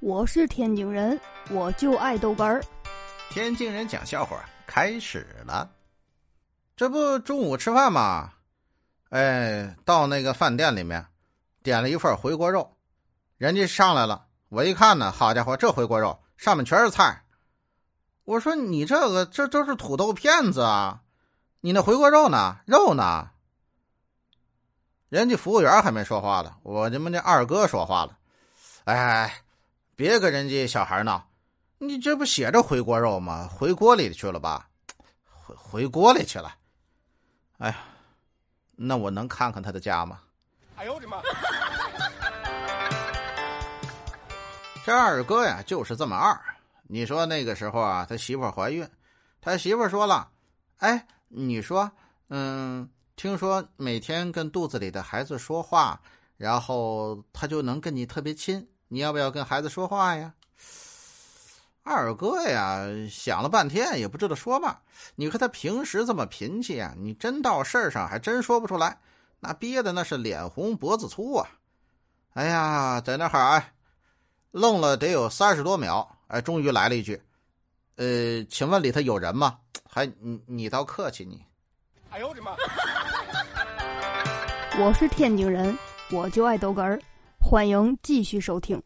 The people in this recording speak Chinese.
我是天津人，我就爱豆干儿。天津人讲笑话开始了。这不中午吃饭吗？哎，到那个饭店里面，点了一份回锅肉，人家上来了。我一看呢，好家伙，这回锅肉上面全是菜。我说你这个这都是土豆片子啊！你那回锅肉呢？肉呢？人家服务员还没说话了，我这么那二哥说话了。哎。别跟人家小孩闹，你这不写着回锅肉吗？回锅里去了吧？回回锅里去了。哎呀，那我能看看他的家吗？哎呦我的妈！这二哥呀，就是这么二。你说那个时候啊，他媳妇怀孕，他媳妇说了：“哎，你说，嗯，听说每天跟肚子里的孩子说话，然后他就能跟你特别亲。”你要不要跟孩子说话呀？二哥呀，想了半天也不知道说嘛。你看他平时这么贫气啊，你真到事儿上还真说不出来，那憋的那是脸红脖子粗啊。哎呀，在那哈哎，愣了得有三十多秒，哎，终于来了一句：“呃，请问里头有人吗？”还你你倒客气你。哎呦我的妈！我是天津人，我就爱逗哏儿。欢迎继续收听。